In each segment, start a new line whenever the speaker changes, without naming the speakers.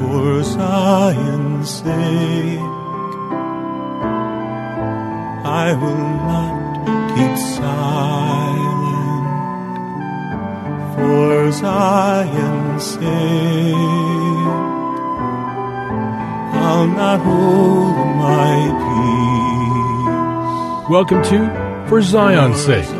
for Zion's sake. I will not keep silent for Zion's sake. I'll not hold my peace.
Welcome to For Zion's Sake.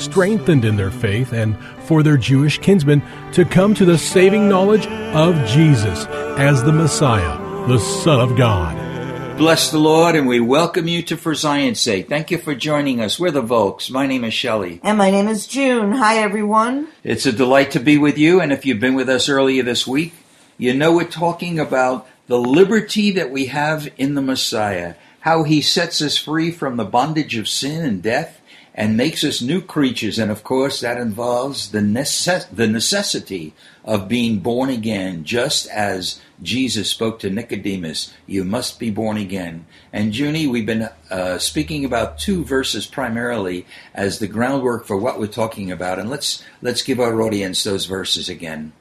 strengthened in their faith and for their Jewish kinsmen to come to the saving knowledge of Jesus as the Messiah, the Son of God.
Bless the Lord, and we welcome you to For Zion's Sake. Thank you for joining us. We're the Volks. My name is Shelley.
And my name is June. Hi, everyone.
It's a delight to be with you, and if you've been with us earlier this week, you know we're talking about the liberty that we have in the Messiah, how he sets us free from the bondage of sin and death and makes us new creatures. And of course, that involves the, necess- the necessity of being born again, just as Jesus spoke to Nicodemus, you must be born again. And Junie, we've been uh, speaking about two verses primarily as the groundwork for what we're talking about. And let's, let's give our audience those verses again.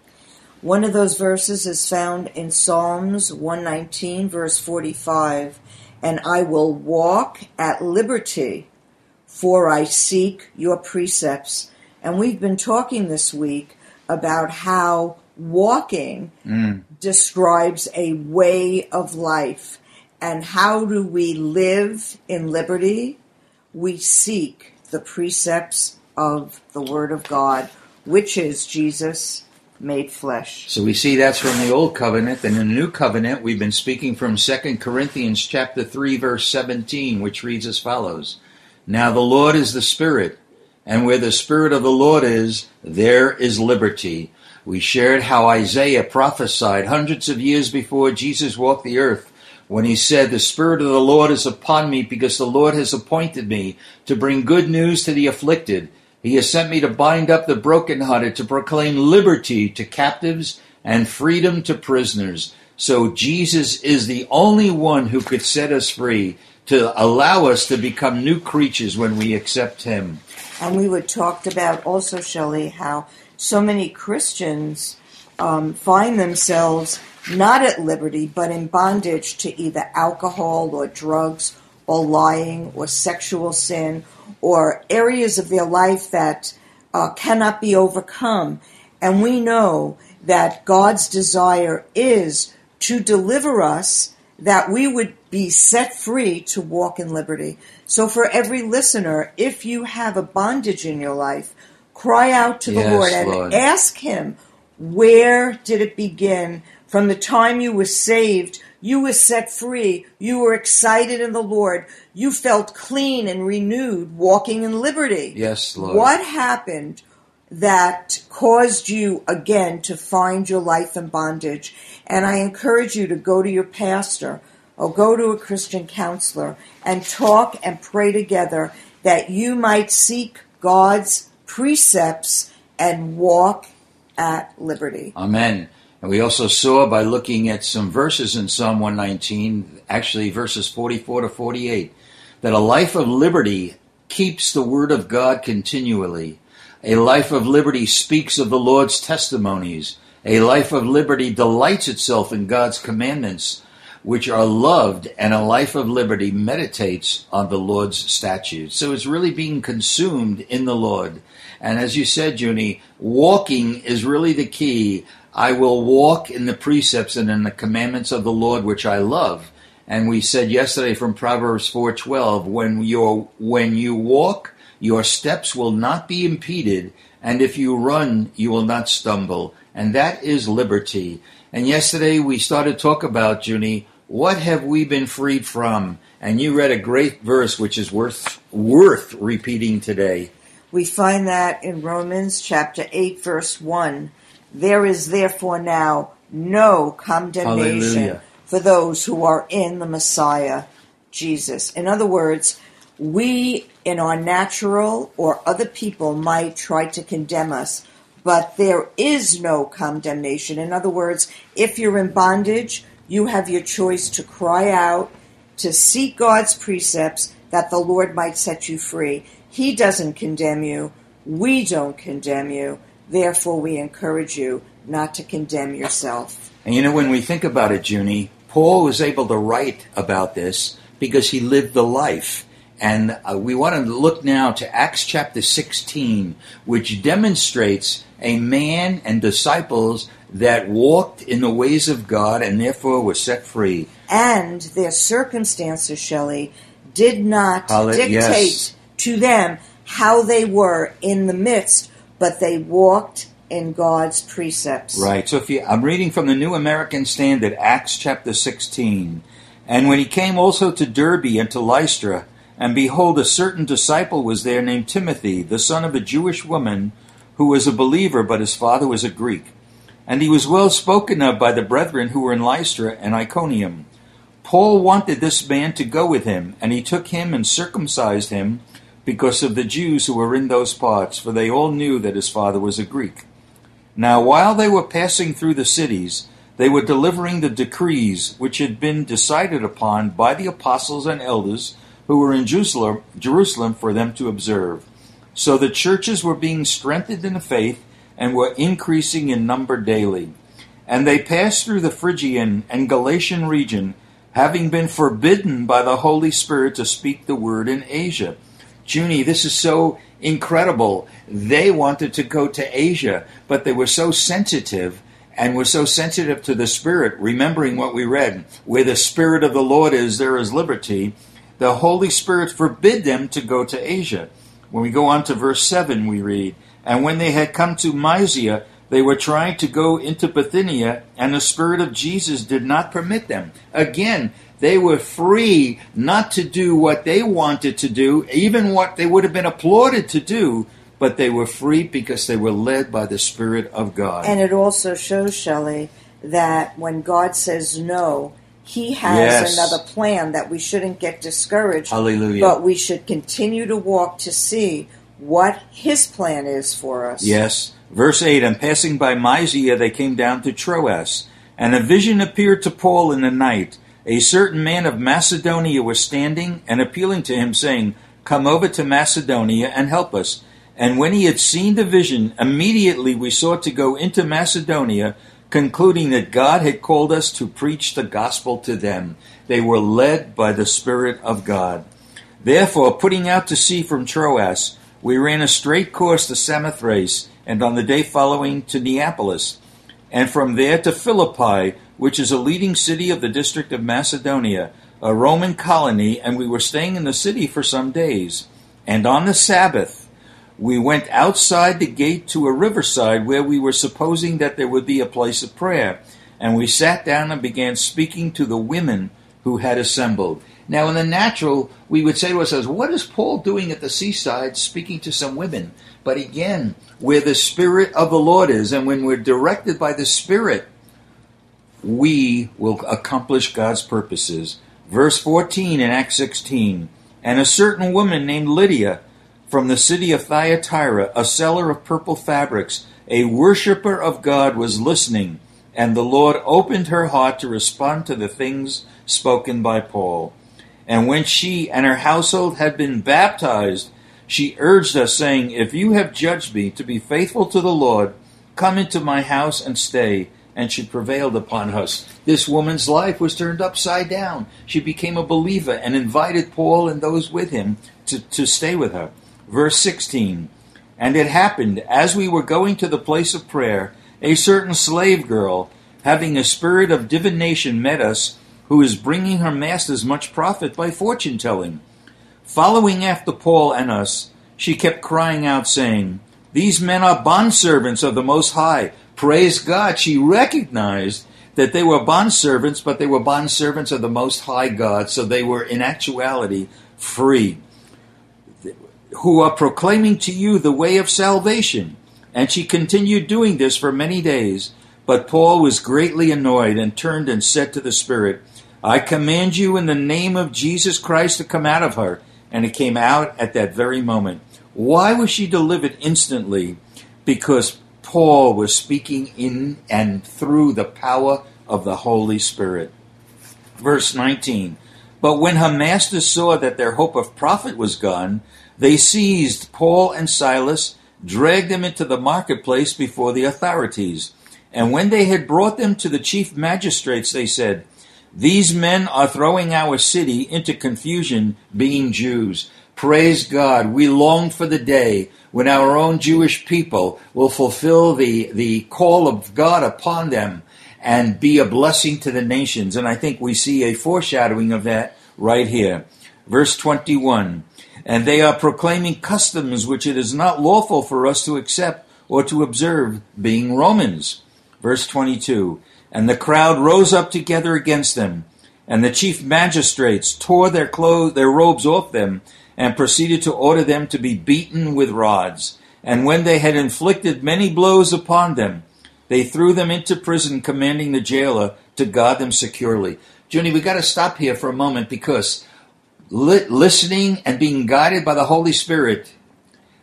One of those verses is found in Psalms 119, verse 45. And I will walk at liberty for I seek your precepts. And we've been talking this week about how walking mm. describes a way of life. And how do we live in liberty? We seek the precepts of the Word of God, which is Jesus made flesh.
So we see that's from the old covenant and in the new covenant we've been speaking from 2 Corinthians chapter 3 verse 17 which reads as follows now the Lord is the Spirit, and where the Spirit of the Lord is, there is liberty. We shared how Isaiah prophesied hundreds of years before Jesus walked the earth when he said, The Spirit of the Lord is upon me because the Lord has appointed me to bring good news to the afflicted. He has sent me to bind up the brokenhearted, to proclaim liberty to captives and freedom to prisoners. So Jesus is the only one who could set us free to allow us to become new creatures when we accept Him.
And we were talked about also, Shelley, how so many Christians um, find themselves not at liberty, but in bondage to either alcohol or drugs or lying or sexual sin or areas of their life that uh, cannot be overcome. And we know that God's desire is to deliver us that we would be set free to walk in liberty. So, for every listener, if you have a bondage in your life, cry out to the
yes,
Lord and
Lord.
ask Him, where did it begin? From the time you were saved, you were set free, you were excited in the Lord, you felt clean and renewed, walking in liberty.
Yes, Lord.
What happened that caused you again to find your life in bondage? And I encourage you to go to your pastor or go to a Christian counselor and talk and pray together that you might seek God's precepts and walk at liberty.
Amen. And we also saw by looking at some verses in Psalm 119, actually verses 44 to 48, that a life of liberty keeps the word of God continually. A life of liberty speaks of the Lord's testimonies. A life of liberty delights itself in God's commandments, which are loved, and a life of liberty meditates on the Lord's statutes. So it's really being consumed in the Lord. And as you said, Junie, walking is really the key. I will walk in the precepts and in the commandments of the Lord, which I love. And we said yesterday from Proverbs 4:12, when you when you walk, your steps will not be impeded, and if you run, you will not stumble and that is liberty. And yesterday we started to talk about, Junie, what have we been freed from? And you read a great verse which is worth worth repeating today.
We find that in Romans chapter 8 verse 1. There is therefore now no condemnation
Hallelujah.
for those who are in the Messiah, Jesus. In other words, we in our natural or other people might try to condemn us, but there is no condemnation. In other words, if you're in bondage, you have your choice to cry out, to seek God's precepts that the Lord might set you free. He doesn't condemn you. We don't condemn you. Therefore, we encourage you not to condemn yourself.
And you know, when we think about it, Junie, Paul was able to write about this because he lived the life. And uh, we want to look now to Acts chapter 16, which demonstrates a man and disciples that walked in the ways of God and therefore were set free.
And their circumstances, Shelley, did not dictate
yes.
to them how they were in the midst, but they walked in God's precepts.
Right. So if you, I'm reading from the New American Standard, Acts chapter 16. And when he came also to Derbe and to Lystra, and behold, a certain disciple was there named Timothy, the son of a Jewish woman, who was a believer, but his father was a Greek. And he was well spoken of by the brethren who were in Lystra and Iconium. Paul wanted this man to go with him, and he took him and circumcised him because of the Jews who were in those parts, for they all knew that his father was a Greek. Now, while they were passing through the cities, they were delivering the decrees which had been decided upon by the apostles and elders who were in Jerusalem, for them to observe. So the churches were being strengthened in the faith and were increasing in number daily. And they passed through the Phrygian and Galatian region, having been forbidden by the Holy Spirit to speak the word in Asia. Junie, this is so incredible. They wanted to go to Asia, but they were so sensitive and were so sensitive to the Spirit, remembering what we read where the Spirit of the Lord is, there is liberty. The Holy Spirit forbid them to go to Asia. When we go on to verse 7, we read, And when they had come to Mysia, they were trying to go into Bithynia, and the Spirit of Jesus did not permit them. Again, they were free not to do what they wanted to do, even what they would have been applauded to do, but they were free because they were led by the Spirit of God.
And it also shows, Shelley, that when God says no, He has
Yes.
another plan that we shouldn't get discouraged.
Hallelujah.
But we should continue to walk to see what His plan is for us.
Yes. Verse 8 And passing by Mysia, they came down to Troas. And a vision appeared to Paul in the night. A certain man of Macedonia was standing and appealing to him, saying, Come over to Macedonia and help us. And when he had seen the vision, immediately we sought to go into Macedonia, concluding that God had called us to preach the gospel to them. They were led by the Spirit of God. Therefore, putting out to sea from Troas, we ran a straight course to Samothrace, and on the day following to Neapolis, and from there to Philippi, which is a leading city of the district of Macedonia, a Roman colony, and we were staying in the city for some days. And on the Sabbath, we went outside the gate to a riverside where we were supposing that there would be a place of prayer. And we sat down and began speaking to the women who had assembled. Now, in the natural, we would say to ourselves, what is Paul doing at the seaside speaking to some women? But again, where the Spirit of the Lord is, and when we're directed by the Spirit, we will accomplish God's purposes. Verse 14 in Acts 16 And a certain woman named Lydia from the city of Thyatira, a seller of purple fabrics, a worshipper of God, was listening, and the Lord opened her heart to respond to the things spoken by Paul. And when she and her household had been baptized, she urged us, saying, If you have judged me to be faithful to the Lord, come into my house and stay. And she prevailed upon us. This woman's life was turned upside down. She became a believer and invited Paul and those with him to, to stay with her. Verse 16 And it happened, as we were going to the place of prayer, a certain slave girl, having a spirit of divination, met us, who is bringing her masters much profit by fortune telling. Following after Paul and us, she kept crying out, saying, These men are bondservants of the Most High. Praise God. She recognized that they were bondservants, but they were bondservants of the Most High God, so they were in actuality free. Who are proclaiming to you the way of salvation. And she continued doing this for many days. But Paul was greatly annoyed and turned and said to the Spirit, I command you in the name of Jesus Christ to come out of her. And it came out at that very moment. Why was she delivered instantly? Because Paul was speaking in and through the power of the Holy Spirit. Verse 19 But when her masters saw that their hope of profit was gone, they seized Paul and Silas, dragged them into the marketplace before the authorities. And when they had brought them to the chief magistrates, they said, These men are throwing our city into confusion, being Jews. Praise God. We long for the day when our own Jewish people will fulfill the, the call of God upon them and be a blessing to the nations. And I think we see a foreshadowing of that right here. Verse 21 And they are proclaiming customs which it is not lawful for us to accept or to observe, being Romans. Verse 22 And the crowd rose up together against them, and the chief magistrates tore their clothes, their robes off them, and proceeded to order them to be beaten with rods. And when they had inflicted many blows upon them, they threw them into prison, commanding the jailer to guard them securely. Junie, we got to stop here for a moment because li- listening and being guided by the Holy Spirit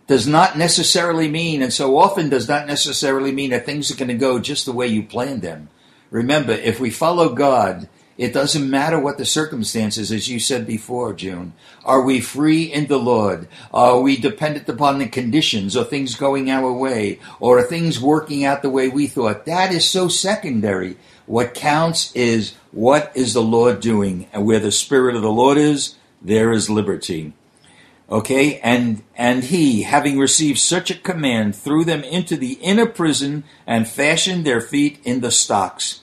does not necessarily mean, and so often does not necessarily mean that things are going to go just the way you planned them. Remember, if we follow God, it doesn't matter what the circumstances, as you said before, June. Are we free in the Lord? Are we dependent upon the conditions or things going our way? Or are things working out the way we thought? That is so secondary. What counts is what is the Lord doing? And where the Spirit of the Lord is, there is liberty. Okay, and and he, having received such a command, threw them into the inner prison and fashioned their feet in the stocks.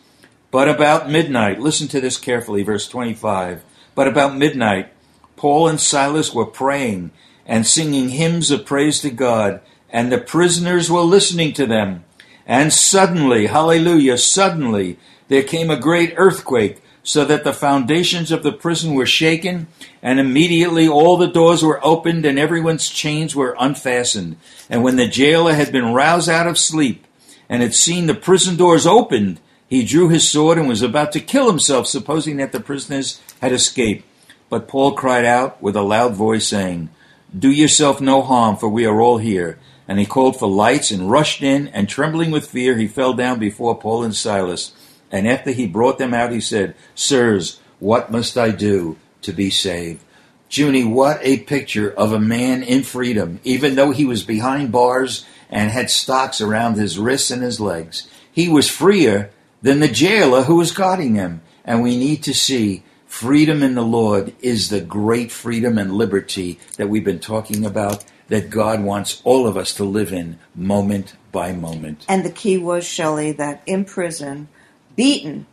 But about midnight, listen to this carefully, verse 25. But about midnight, Paul and Silas were praying and singing hymns of praise to God, and the prisoners were listening to them. And suddenly, hallelujah, suddenly, there came a great earthquake, so that the foundations of the prison were shaken, and immediately all the doors were opened and everyone's chains were unfastened. And when the jailer had been roused out of sleep and had seen the prison doors opened, he drew his sword and was about to kill himself, supposing that the prisoners had escaped. But Paul cried out with a loud voice, saying, Do yourself no harm, for we are all here. And he called for lights and rushed in, and trembling with fear, he fell down before Paul and Silas. And after he brought them out, he said, Sirs, what must I do to be saved? Junie, what a picture of a man in freedom, even though he was behind bars and had stocks around his wrists and his legs. He was freer than the jailer who was guarding him. And we need to see freedom in the Lord is the great freedom and liberty that we've been talking about, that God wants all of us to live in moment by moment.
And the key was, Shelley, that in prison, beaten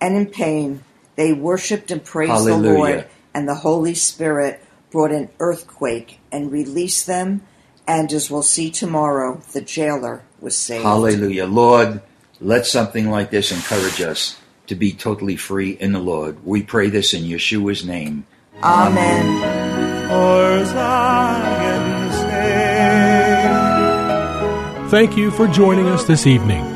and in pain, they worshiped and praised the Lord, and the Holy Spirit brought an earthquake and released them. And as we'll see tomorrow, the jailer was saved.
Hallelujah. Lord, let something like this encourage us to be totally free in the Lord. We pray this in Yeshua's name.
Amen.
For Zion's sake.
Thank you for joining us this evening.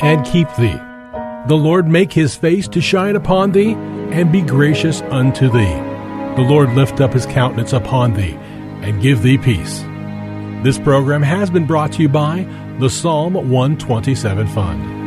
and keep thee. The Lord make his face to shine upon thee and be gracious unto thee. The Lord lift up his countenance upon thee and give thee peace. This program has been brought to you by the Psalm 127 Fund.